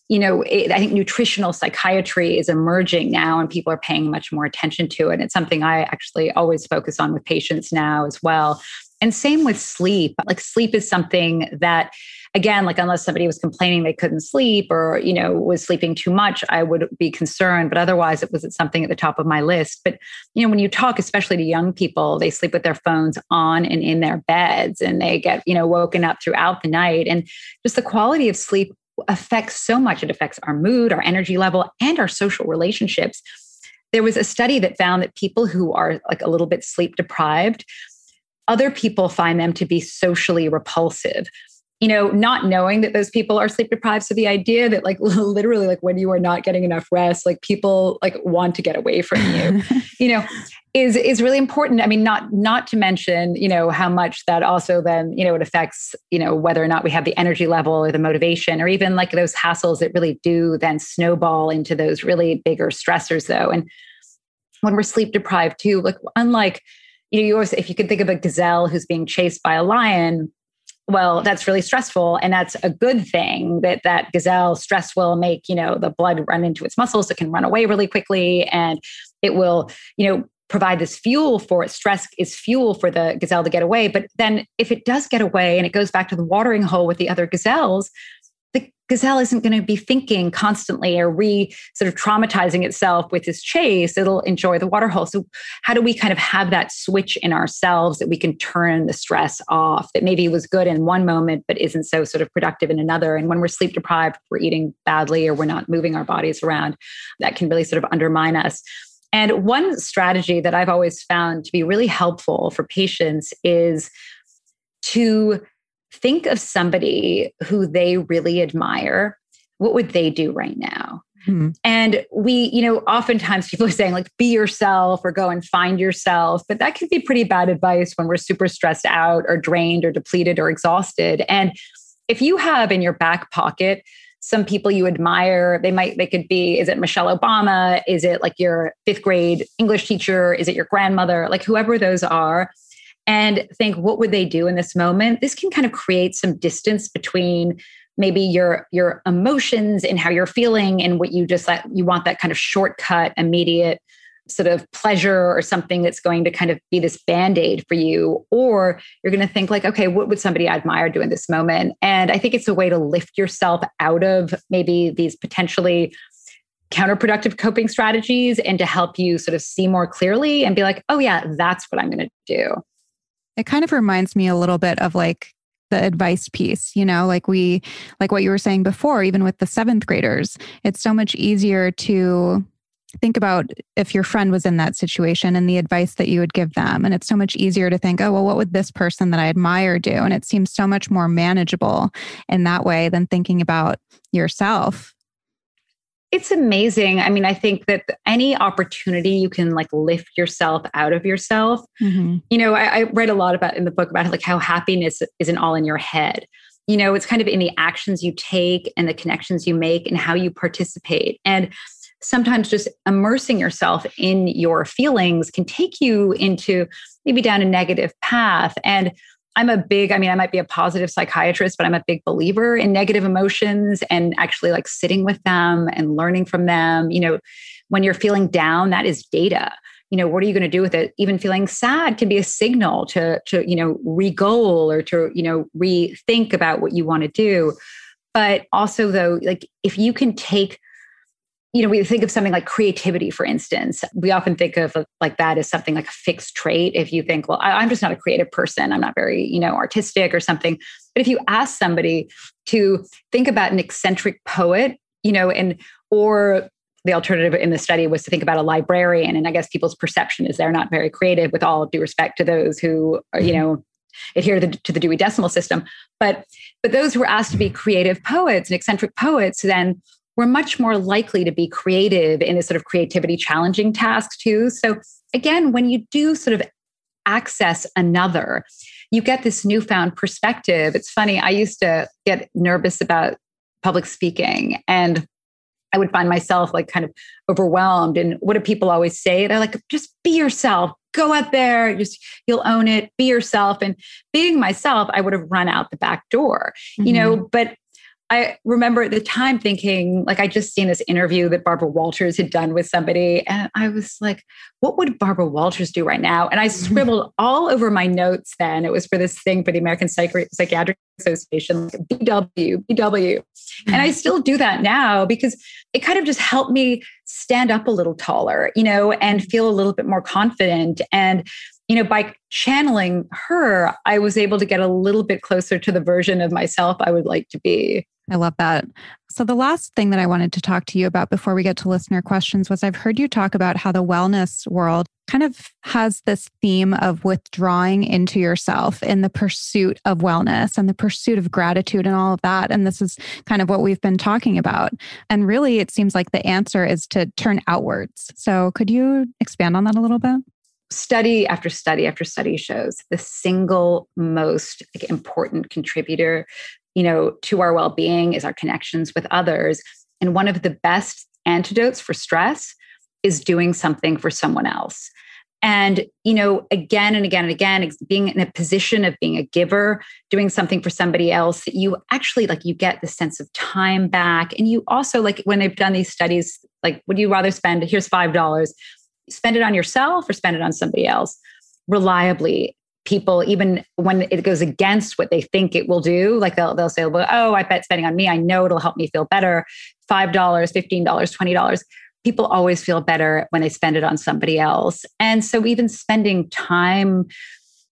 you know it, i think nutritional psychiatry is emerging now and people are paying much more attention to it. And it's something i actually always focus on with patients now as well. And same with sleep. Like sleep is something that again like unless somebody was complaining they couldn't sleep or you know was sleeping too much i would be concerned but otherwise it wasn't something at the top of my list. But you know when you talk especially to young people they sleep with their phones on and in their beds and they get you know woken up throughout the night. And just the quality of sleep affects so much it affects our mood our energy level and our social relationships. There was a study that found that people who are like a little bit sleep deprived other people find them to be socially repulsive you know, not knowing that those people are sleep deprived. So the idea that like literally like when you are not getting enough rest, like people like want to get away from you, you know, is is really important. I mean, not not to mention, you know, how much that also then, you know, it affects, you know, whether or not we have the energy level or the motivation or even like those hassles that really do then snowball into those really bigger stressors though. And when we're sleep deprived too, like unlike you know, you always, if you could think of a gazelle who's being chased by a lion, well that's really stressful and that's a good thing that that gazelle stress will make you know the blood run into its muscles it can run away really quickly and it will you know provide this fuel for it stress is fuel for the gazelle to get away. But then if it does get away and it goes back to the watering hole with the other gazelles gazelle isn't going to be thinking constantly or re sort of traumatizing itself with this chase. It'll enjoy the water hole so how do we kind of have that switch in ourselves that we can turn the stress off that maybe was good in one moment but isn't so sort of productive in another? And when we're sleep deprived we're eating badly or we're not moving our bodies around that can really sort of undermine us. And one strategy that i've always found to be really helpful for patients is to think of somebody who they really admire what would they do right now Mm-hmm. And we, you know, oftentimes people are saying, like, be yourself or go and find yourself. But that can be pretty bad advice when we're super stressed out or drained or depleted or exhausted. And if you have in your back pocket some people you admire, they might, they could be, is it Michelle Obama? Is it like your fifth grade English teacher? Is it your grandmother? Like whoever those are. And think, what would they do in this moment? This can kind of create some distance between maybe your your emotions and how you're feeling and what you just like you want that kind of shortcut immediate sort of pleasure or something that's going to kind of be this band-aid for you. Or you're going to think like okay what would somebody I admire do in this moment? And i think it's a way to lift yourself out of maybe these potentially counterproductive coping strategies and to help you sort of see more clearly and be like oh yeah that's what i'm going to do it kind of reminds me a little bit of like the advice piece you know like we like what you were saying before even with the seventh graders it's so much easier to think about if your friend was in that situation and the advice that you would give them. And it's so much easier to think oh well what would this person that i admire do? And it seems so much more manageable in that way than thinking about yourself it's amazing. I mean, I think that any opportunity you can like lift yourself out of yourself. Mm-hmm. You know, I, I read a lot about in the book about like how happiness isn't all in your head. You know, it's kind of in the actions you take and the connections you make and how you participate. And sometimes just immersing yourself in your feelings can take you into maybe down a negative path. And I'm a big, I mean, I might be a positive psychiatrist, but I'm a big believer in negative emotions and actually like sitting with them and learning from them. You know, when you're feeling down, that is data. You know, what are you going to do with it? Even feeling sad can be a signal to, to, you know, re-goal or to, you know, rethink about what you want to do. But also though, like if you can take you know, we think of something like creativity, for instance. We often think of like that as something like a fixed trait. If you think, well, I, am just not a creative person, I'm not very, you know, artistic or something. But if you ask somebody to think about an eccentric poet, you know, and or the alternative in the study was to think about a librarian, and I guess people's perception is they're not very creative. With all due respect to those who, are, you mm-hmm. know, adhere to the, to the Dewey Decimal System, but but those who were asked to be creative poets and eccentric poets, then we're much more likely to be creative in a sort of creativity challenging task too. So again, when you do sort of access another, you get this newfound perspective. It's funny, I used to get nervous about public speaking and I would find myself like kind of overwhelmed. And what do people always say? They're like, just be yourself, go out there, just you'll own it, be yourself. And being myself, I would have run out the back door, mm-hmm. you know, mm-hmm. but I remember at the time thinking, like, I just seen this interview that Barbara Walters had done with somebody. And I was like, what would Barbara Walters do right now? And I mm-hmm. scribbled all over my notes then. It was for this thing for the American Psychi- Psychiatric Association, like BW, BW. And I mm-hmm. still do that now because it kind of just helped me stand up a little taller, you know, and feel a little bit more confident. And you know, by channeling her, I was able to get a little bit closer to the version of myself I would like to be. I love that. So, the last thing that I wanted to talk to you about before we get to listener questions was I've heard you talk about how the wellness world kind of has this theme of withdrawing into yourself in the pursuit of wellness and the pursuit of gratitude and all of that. And this is kind of what we've been talking about. And really, it seems like the answer is to turn outwards. So, could you expand on that a little bit? Study after study after study shows the single most like, important contributor you know to our well-being is our connections with others. And one of the best antidotes for stress is doing something for someone else. And you know again and again and again being in a position of being a giver doing something for somebody else that you actually like you get the sense of time back. And you also like when they've done these studies like would you rather spend here's five dollars spend it on yourself or spend it on somebody else reliably. People even when it goes against what they think it will do like they'll, they'll say oh i bet spending on me i know it'll help me feel better. $5 $15 $20 people always feel better when they spend it on somebody else. And so even spending time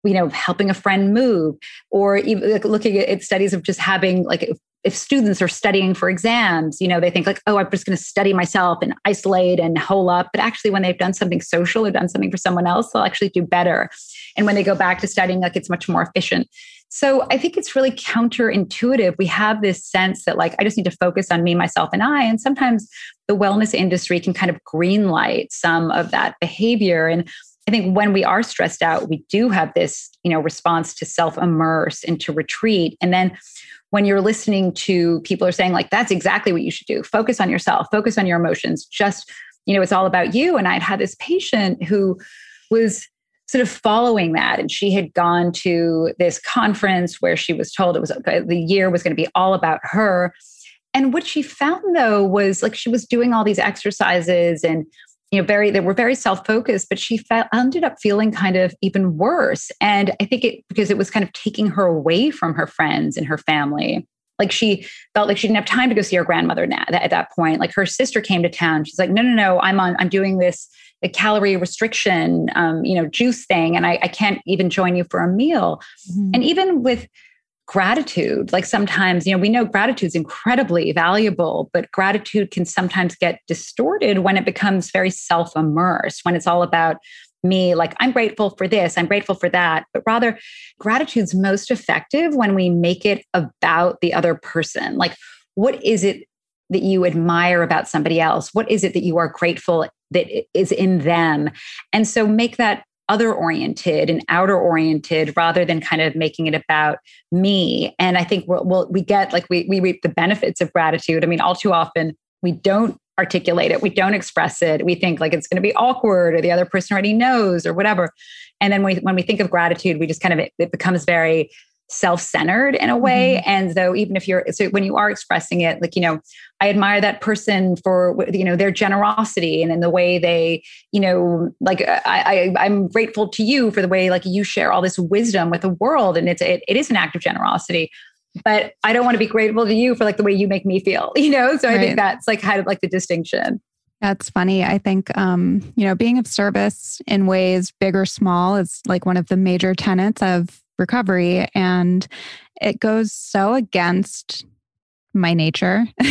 you know helping a friend move or even looking at studies of just having like if students are studying for exams, you know, they think like, oh, I'm just going to study myself and isolate and hole up. But actually, when they've done something social or done something for someone else, they'll actually do better. And when they go back to studying, like it's much more efficient. So I think it's really counterintuitive. We have this sense that like I just need to focus on me, myself, and I. And sometimes the wellness industry can kind of greenlight some of that behavior. And I think when we are stressed out, we do have this, you know, response to self-immerse and to retreat. And then when you're listening to people are saying like that's exactly what you should do. Focus on yourself. Focus on your emotions. Just you know it's all about you. And i'd had this patient who was sort of following that. And she had gone to this conference where she was told it was the year was going to be all about her. And what she found though was like she was doing all these exercises and you know very they were very self-focused but she felt ended up feeling kind of even worse. And i think it because it was kind of taking her away from her friends and her family. Like she felt like she didn't have time to go see her grandmother now at that point. Like her sister came to town. She's like no no no i'm on i'm doing this a calorie restriction um, you know juice thing and I, I can't even join you for a meal. Mm-hmm. and even with gratitude. Like sometimes you know we know gratitude is incredibly valuable but gratitude can sometimes get distorted when it becomes very self-immersed when it's all about me like i'm grateful for this i'm grateful for that. But rather gratitude's most effective when we make it about the other person. Like what is it that you admire about somebody else? What is it that you are grateful that is in them? And so make that other oriented and outer oriented rather than kind of making it about me. And i think we'll, we'll, we get like we, we reap the benefits of gratitude. I mean all too often we don't articulate it we don't express it. We think like it's going to be awkward or the other person already knows or whatever. And then we, when we think of gratitude we just kind of it, it becomes very self-centered in a way mm-hmm. and though even if you're so when you are expressing it like you know i admire that person for you know their generosity and in the way they you know like i, I i'm grateful to you for the way like you share all this wisdom with the world and it's it, it is an act of generosity but i don't want to be grateful to you for like the way you make me feel you know so right. i think that's like kind of like the distinction that's funny. I think, um, you know, being of service in ways big or small is like one of the major tenets of recovery. And it goes so against my nature.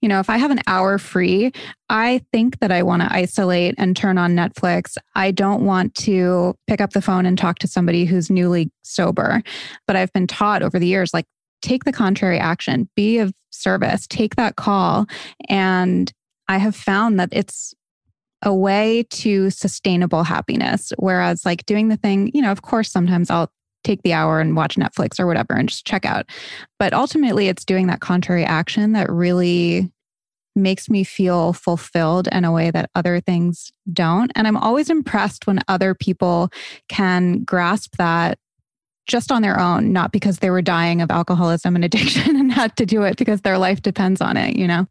you know, if I have an hour free, I think that I want to isolate and turn on Netflix. I don't want to pick up the phone and talk to somebody who's newly sober. But I've been taught over the years like, take the contrary action, be of service, take that call. And I have found that it's a way to sustainable happiness. Whereas, like doing the thing, you know, of course, sometimes I'll take the hour and watch Netflix or whatever and just check out. But ultimately, it's doing that contrary action that really makes me feel fulfilled in a way that other things don't. And I'm always impressed when other people can grasp that just on their own, not because they were dying of alcoholism and addiction and had to do it because their life depends on it, you know?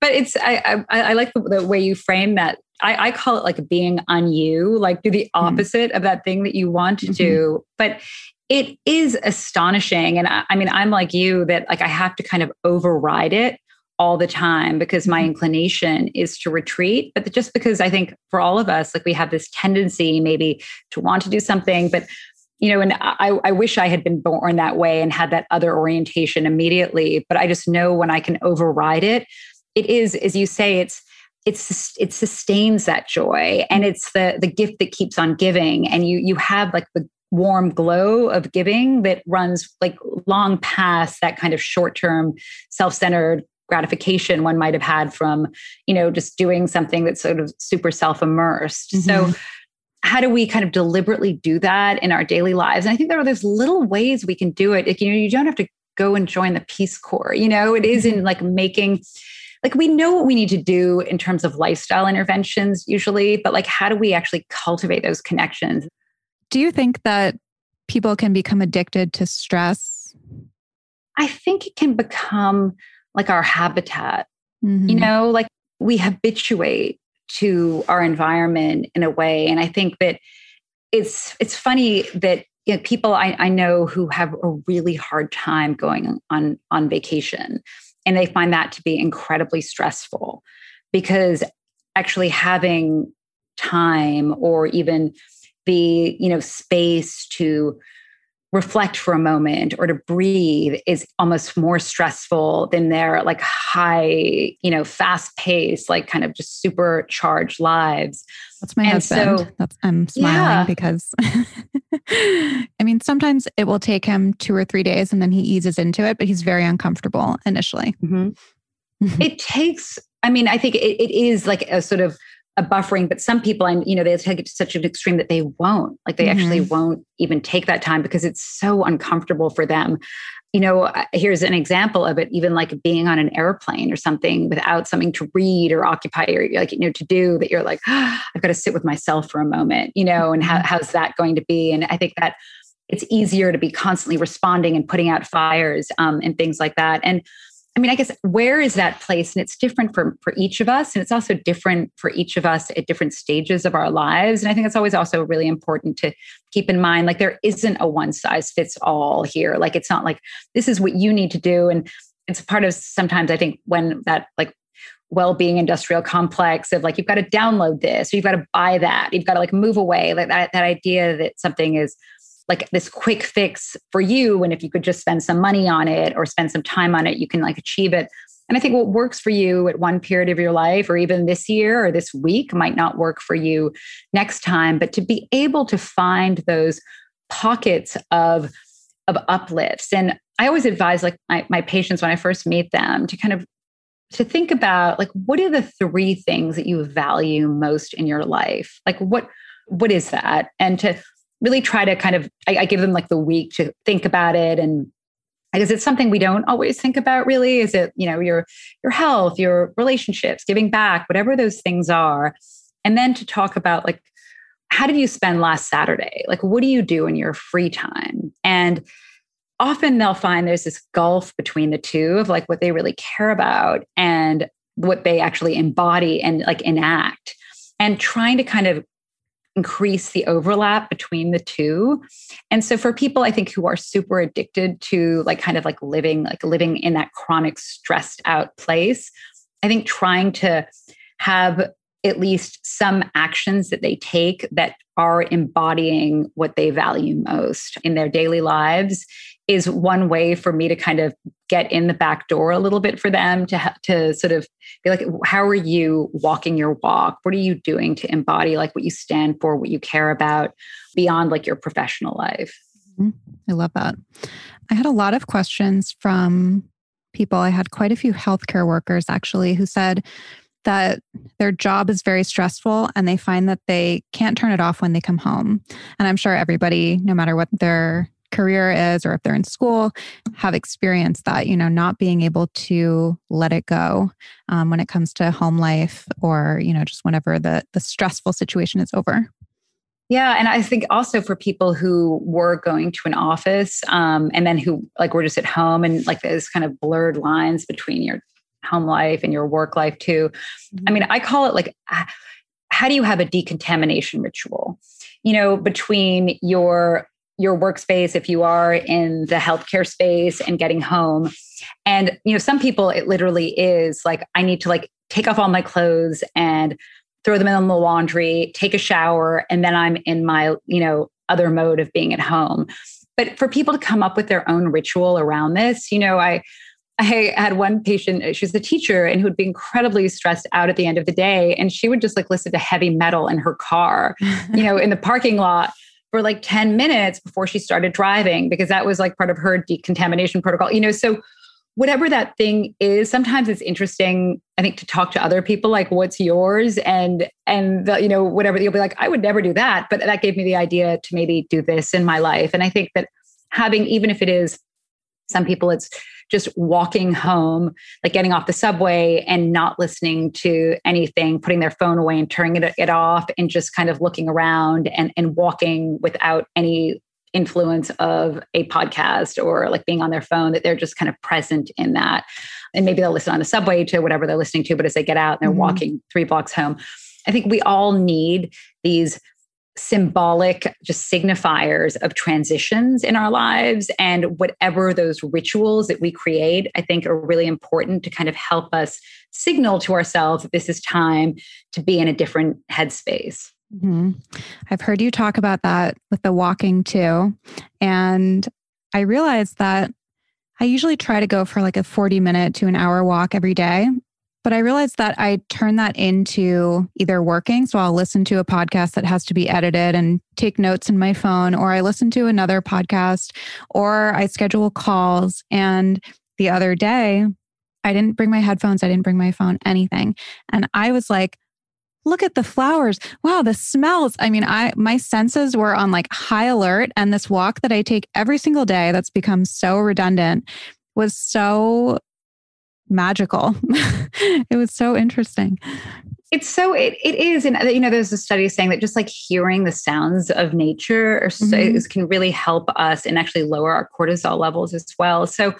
But it's, I, I, I like the, the way you frame that I, I, call it like being on you, like do the mm-hmm. opposite mm. of that thing that you want to mm-hmm. do. But it is astonishing. And I, I, mean, I'm like you that like I have to kind of override it all the time because my mm-hmm. inclination is to retreat. But just because I think for all of us, like we have this tendency maybe to want to do something, but you know, and I, I wish I had been born that way and had that other orientation immediately. But I just know when I can override it, it is, as you say, it's it's it sustains that joy and it's the the gift that keeps on giving. And you you have like the warm glow of giving that runs like long past that kind of short-term self-centered gratification one might have had from you know just doing something that's sort of super self-immersed. Mm-hmm. so how do we kind of deliberately do that in our daily lives? And i think there are those little ways we can do it. Like, you know you don't have to go and join the peace corps you know? It is in mm-hmm. like making like we know what we need to do in terms of lifestyle interventions usually, but like how do we actually cultivate those connections? Do you think that people can become addicted to stress? I think it can become like our habitat. Mm-hmm. You know, like we habituate to our environment in a way. And I think that it's it's funny that you know, people I, I know who have a really hard time going on on vacation and they find that to be incredibly stressful because actually having time or even the you know space to reflect for a moment or to breathe is almost more stressful than their like high, you know, fast paced, like kind of just supercharged lives. That's my and husband. So, That's I'm smiling yeah. because I mean sometimes it will take him two or three days and then he eases into it, but he's very uncomfortable initially. Mm-hmm. it takes, I mean, I think it, it is like a sort of a buffering, but some people, and you know, they take it to such an extreme that they won't, like they mm-hmm. actually won't even take that time because it's so uncomfortable for them. You know, here's an example of it, even like being on an airplane or something without something to read or occupy or like, you know, to do that you're like, oh, I've got to sit with myself for a moment, you know, and how, mm-hmm. how's that going to be? And I think that it's easier to be constantly responding and putting out fires um, and things like that. And I mean, I guess where is that place? And it's different for, for each of us. And it's also different for each of us at different stages of our lives. And I think it's always also really important to keep in mind like there isn't a one size fits all here. Like it's not like this is what you need to do. And it's part of sometimes I think when that like well-being industrial complex of like you've got to download this or you've got to buy that you've got to like move away like that that idea that something is like this quick fix for you and if you could just spend some money on it or spend some time on it you can like achieve it. And i think what works for you at one period of your life or even this year or this week might not work for you next time. But to be able to find those pockets of of uplifts and i always advise like my, my patients when i first meet them to kind of to think about like what are the three things that you value most in your life? Like what what is that? And to really try to kind of I, I give them like the week to think about it. And because it's something we don't always think about really is it you know your your health your relationships giving back whatever those things are. And then to talk about like how did you spend last saturday? Like what do you do in your free time? And often they'll find there's this gulf between the two of like what they really care about and what they actually embody and like enact. And trying to kind of increase the overlap between the two. And so for people I think who are super addicted to like kind of like living like living in that chronic stressed out place, I think trying to have at least some actions that they take that are embodying what they value most in their daily lives is one way for me to kind of get in the back door a little bit for them to to sort of be like how are you walking your walk? What are you doing to embody like what you stand for what you care about beyond like your professional life? Mm-hmm. i love that. I had a lot of questions from people. I had quite a few healthcare workers actually who said that their job is very stressful and they find that they can't turn it off when they come home. And i'm sure everybody no matter what their career is or if they're in school have experienced that you know not being able to let it go um, when it comes to home life or you know just whenever the the stressful situation is over yeah, and I think also for people who were going to an office um, and then who like were just at home and like there's kind of blurred lines between your home life and your work life too. Mm-hmm. I mean, I call it like how do you have a decontamination ritual? You know, between your your workspace if you are in the healthcare space and getting home. And you know some people it literally is like i need to like take off all my clothes and throw them in the laundry take a shower and then i'm in my you know other mode of being at home. But for people to come up with their own ritual around this you know i I had one patient, uh, she was a teacher and who would be incredibly stressed out at the end of the day. And she would just like listen to heavy metal in her car, you know, in the parking lot for like 10 minutes before she started driving because that was like part of her decontamination protocol you know? So whatever that thing is sometimes it's interesting i think to talk to other people like what's yours? And and the, you know whatever you'll be like i would never do that but that gave me the idea to maybe do this in my life. And i think that having even if it is some people it's just walking home, like getting off the subway and not listening to anything, putting their phone away and turning it, it off and just kind of looking around and, and walking without any influence of a podcast or like being on their phone, that they're just kind of present in that. And maybe they'll listen on the subway to whatever they're listening to, but as they get out and they're mm-hmm. walking three blocks home, I think we all need these symbolic just signifiers of transitions in our lives and whatever those rituals that we create i think are really important to kind of help us signal to ourselves that this is time to be in a different headspace Mm-hmm. I've heard you talk about that with the walking too. And I realized that I usually try to go for like a 40 minute to an hour walk every day. But I realized that I turn that into either working. So I'll listen to a podcast that has to be edited and take notes in my phone, or I listen to another podcast, or I schedule calls. And the other day, I didn't bring my headphones, I didn't bring my phone, anything. And I was like, look at the flowers. Wow, the smells. I mean, I my senses were on like high alert and this walk that I take every single day that's become so redundant was so magical. it was so interesting. It's so it, it is, and you know, there's a study saying that just like hearing the sounds of nature mm-hmm. can really help us and actually lower our cortisol levels as well. So,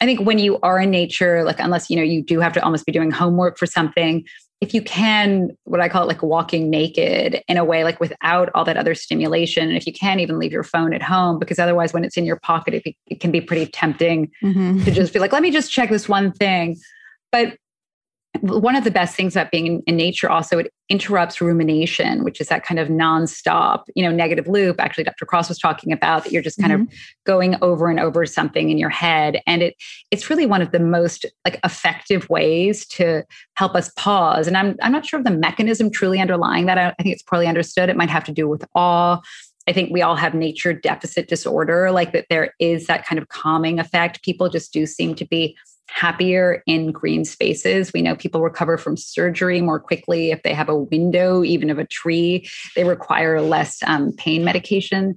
I think when you are in nature, like unless you know you do have to almost be doing homework for something, if you can, what I call it like walking naked in a way, like without all that other stimulation. And if you can't even leave your phone at home, because otherwise, when it's in your pocket, it, it can be pretty tempting mm-hmm. to just be like, let me just check this one thing. But one of the best things about being in, in, nature also it interrupts rumination which is that kind of nonstop you know negative loop. Actually dr Kross was talking about that you're just kind mm-hmm. of going over and over something in your head. And it it's really one of the most like effective ways to help us pause. And i'm i'm not sure of the mechanism truly underlying that. I, I think it's poorly understood. It might have to do with awe. I think we all have nature deficit disorder, like that there is that kind of calming effect. People just do seem to be happier in green spaces. We know people recover from surgery more quickly if they have a window, even of a tree. They require less um, pain medication.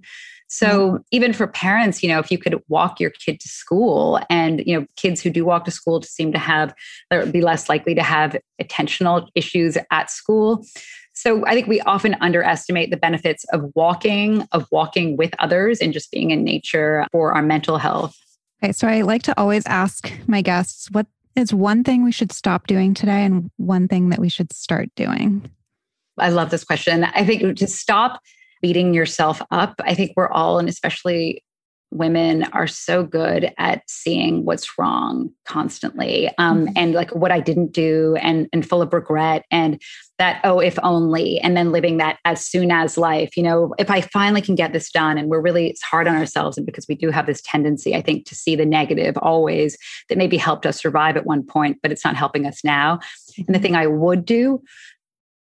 So mm-hmm. even for parents, you know, if you could walk your kid to school and, you know, kids who do walk to school seem to have, be less likely to have attentional issues at school. So I think we often underestimate the benefits of walking, of walking with others and just being in nature for our mental health. Okay, so I like to always ask my guests what is one thing we should stop doing today and one thing that we should start doing? I love this question. I think to stop beating yourself up, I think we're all, and especially women are so good at seeing what's wrong constantly um, mm-hmm. and like what i didn't do and and full of regret and that oh if only and then living that as soon as life you know if i finally can get this done and we're really it's hard on ourselves and because we do have this tendency i think to see the negative always that maybe helped us survive at one point but it's not helping us now and the mm-hmm. thing i would do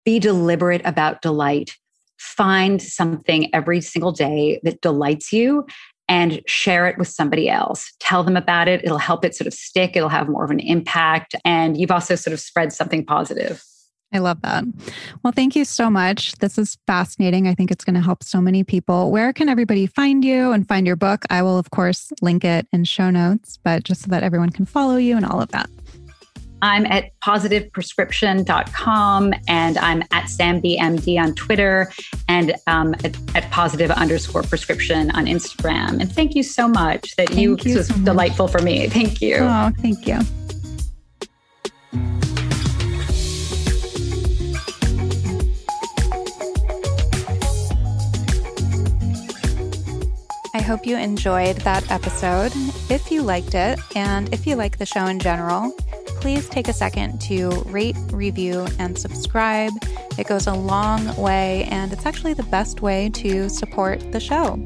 be deliberate about delight find something every single day that delights you and share it with somebody else. Tell them about it. It'll help it sort of stick. It'll have more of an impact. And you've also sort of spread something positive. I love that. Well, thank you so much. This is fascinating. I think it's going to help so many people. Where can everybody find you and find your book? I will, of course, link it in show notes, but just so that everyone can follow you and all of that. I'm at positiveprescription.com and I'm at SamBMD on Twitter and um, at, at, positive underscore prescription on Instagram. And thank you so much that thank you, you was so delightful for me. Thank you. Oh, thank you. I hope you enjoyed that episode. If you liked it, and if you like the show in general, please take a second to rate, review, and subscribe. It goes a long way, and it's actually the best way to support the show.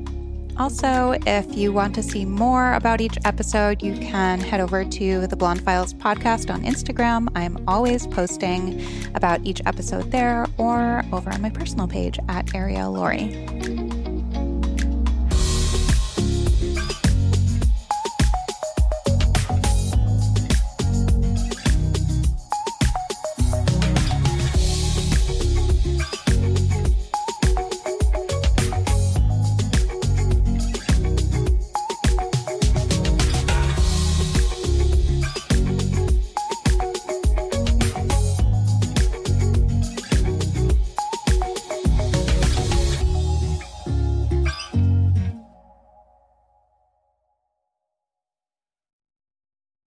Also, if you want to see more about each episode, you can head over to the Blonde Files podcast on Instagram. I'm always posting about each episode there or over on my personal page at Arielle Lorre.